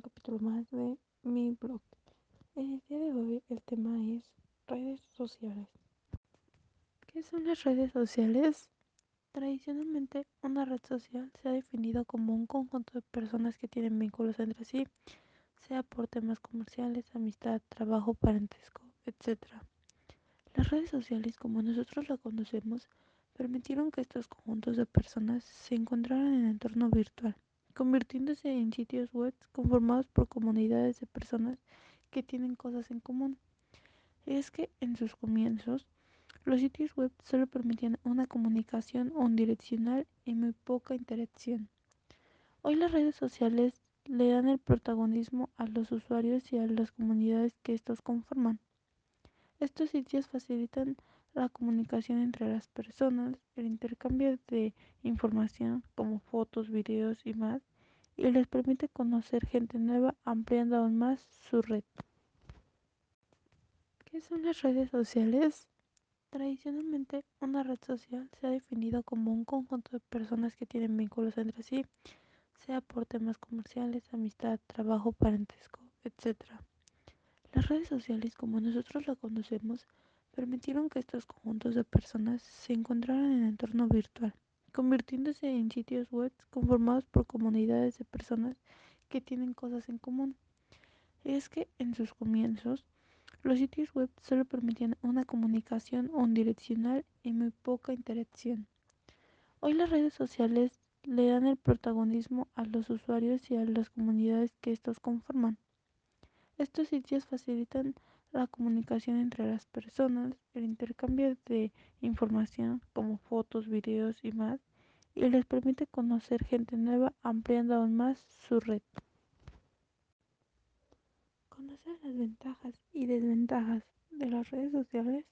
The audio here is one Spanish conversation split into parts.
capítulo más de mi blog. El día de hoy el tema es redes sociales. ¿Qué son las redes sociales? Tradicionalmente una red social se ha definido como un conjunto de personas que tienen vínculos entre sí, sea por temas comerciales, amistad, trabajo, parentesco, etc. Las redes sociales como nosotros la conocemos permitieron que estos conjuntos de personas se encontraran en el entorno virtual convirtiéndose en sitios web conformados por comunidades de personas que tienen cosas en común. Es que en sus comienzos, los sitios web solo permitían una comunicación unidireccional y muy poca interacción. Hoy las redes sociales le dan el protagonismo a los usuarios y a las comunidades que estos conforman. Estos sitios facilitan la comunicación entre las personas, el intercambio de información como fotos, videos y más, y les permite conocer gente nueva ampliando aún más su red. ¿Qué son las redes sociales? Tradicionalmente una red social se ha definido como un conjunto de personas que tienen vínculos entre sí, sea por temas comerciales, amistad, trabajo, parentesco, etc. Las redes sociales como nosotros la conocemos permitieron que estos conjuntos de personas se encontraran en entorno virtual convirtiéndose en sitios web conformados por comunidades de personas que tienen cosas en común. Es que en sus comienzos, los sitios web solo permitían una comunicación unidireccional y muy poca interacción. Hoy las redes sociales le dan el protagonismo a los usuarios y a las comunidades que estos conforman. Estos sitios facilitan la comunicación entre las personas, el intercambio de información como fotos, videos y más, y les permite conocer gente nueva ampliando aún más su red. ¿Conocer las ventajas y desventajas de las redes sociales?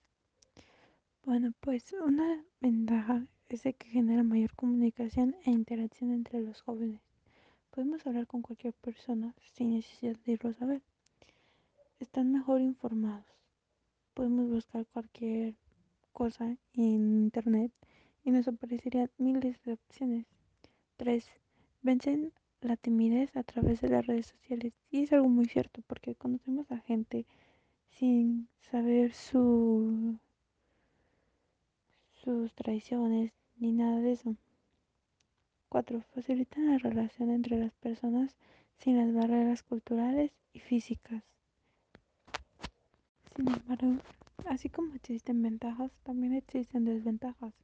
Bueno, pues una ventaja es que genera mayor comunicación e interacción entre los jóvenes. Podemos hablar con cualquier persona sin necesidad de irlo a saber. Están mejor informados. Podemos buscar cualquier cosa en internet y nos aparecerían miles de opciones. 3. Vencen la timidez a través de las redes sociales. Y es algo muy cierto porque conocemos a gente sin saber su, sus tradiciones ni nada de eso. 4. Facilitan la relación entre las personas sin las barreras culturales y físicas. Sin embargo, así como existen ventajas, también existen desventajas.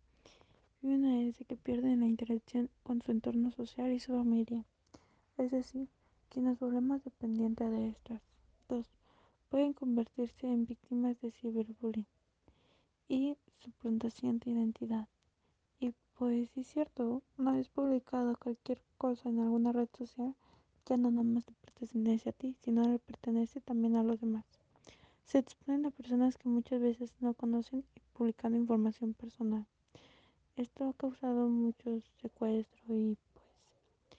Y una es de que pierden la interacción con su entorno social y su familia. Es decir, que nos volvemos dependientes de estas. Dos, pueden convertirse en víctimas de ciberbullying y suplantación de identidad. Y pues es cierto, una vez publicado cualquier cosa en alguna red social, ya no nada más te pertenece a ti, sino le pertenece también a los demás. Se exponen a personas que muchas veces no conocen y publicando información personal. Esto ha causado mucho secuestro y pues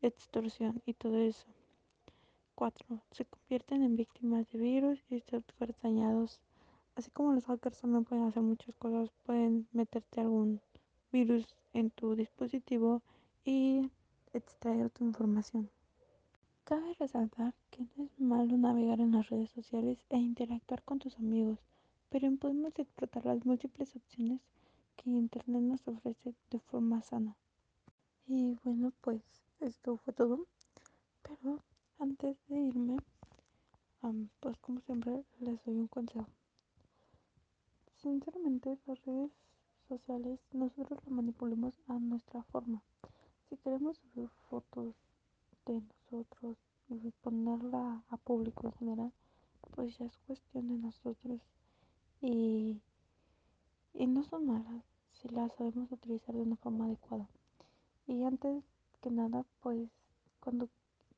extorsión y todo eso. 4. Se convierten en víctimas de virus y software dañados. Así como los hackers también pueden hacer muchas cosas, pueden meterte algún virus en tu dispositivo y extraer tu información. Cabe resaltar que no es malo navegar en las redes sociales e interactuar con tus amigos, pero podemos explotar las múltiples opciones que Internet nos ofrece de forma sana. Y bueno, pues esto fue todo. Pero antes de irme, pues como siempre les doy un consejo. Sinceramente, las redes sociales nosotros lo manipulamos a nuestra forma. Si queremos subir fotos de nosotros y ponerla a público en general, pues ya es cuestión de nosotros y, y no son malas si las sabemos utilizar de una forma adecuada. Y antes que nada, pues cuando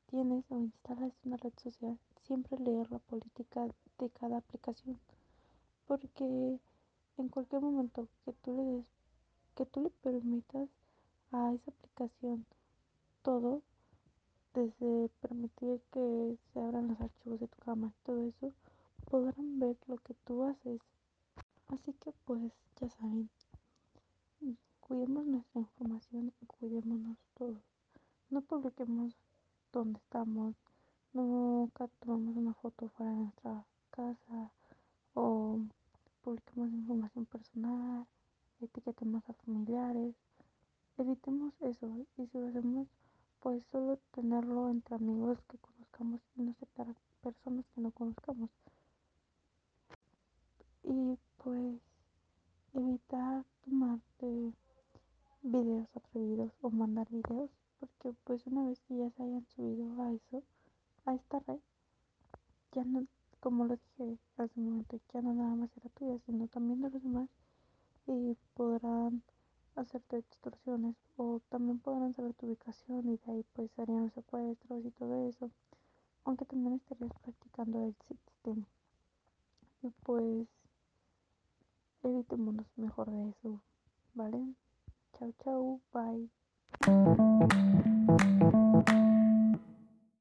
tienes o instalas una red social, siempre leer la política de cada aplicación, porque en cualquier momento que tú le des, que tú le permitas a esa aplicación todo, desde permitir que se abran los archivos de tu cámara y todo eso, podrán ver lo que tú haces. Así que pues ya saben, cuidemos nuestra información y cuidémonos todos. No publiquemos dónde estamos, nunca tomamos una foto fuera de nuestra casa o publicamos información personal, etiquetemos a familiares. Evitemos eso y si lo hacemos, pues solo tenerlo entre amigos que conozcamos y no aceptar a personas que no conozcamos. Y pues evitar tomarte videos atrevidos o mandar videos porque pues una vez que ya se hayan subido a eso a esta red ya no como lo dije hace un momento ya no nada más era tuya sino también de los demás y podrán hacerte extorsiones o también podrán saber tu ubicación y de ahí pues harían secuestros y todo eso aunque también estarías practicando el sistema y pues evitémonos mejor de eso vale chao chao bye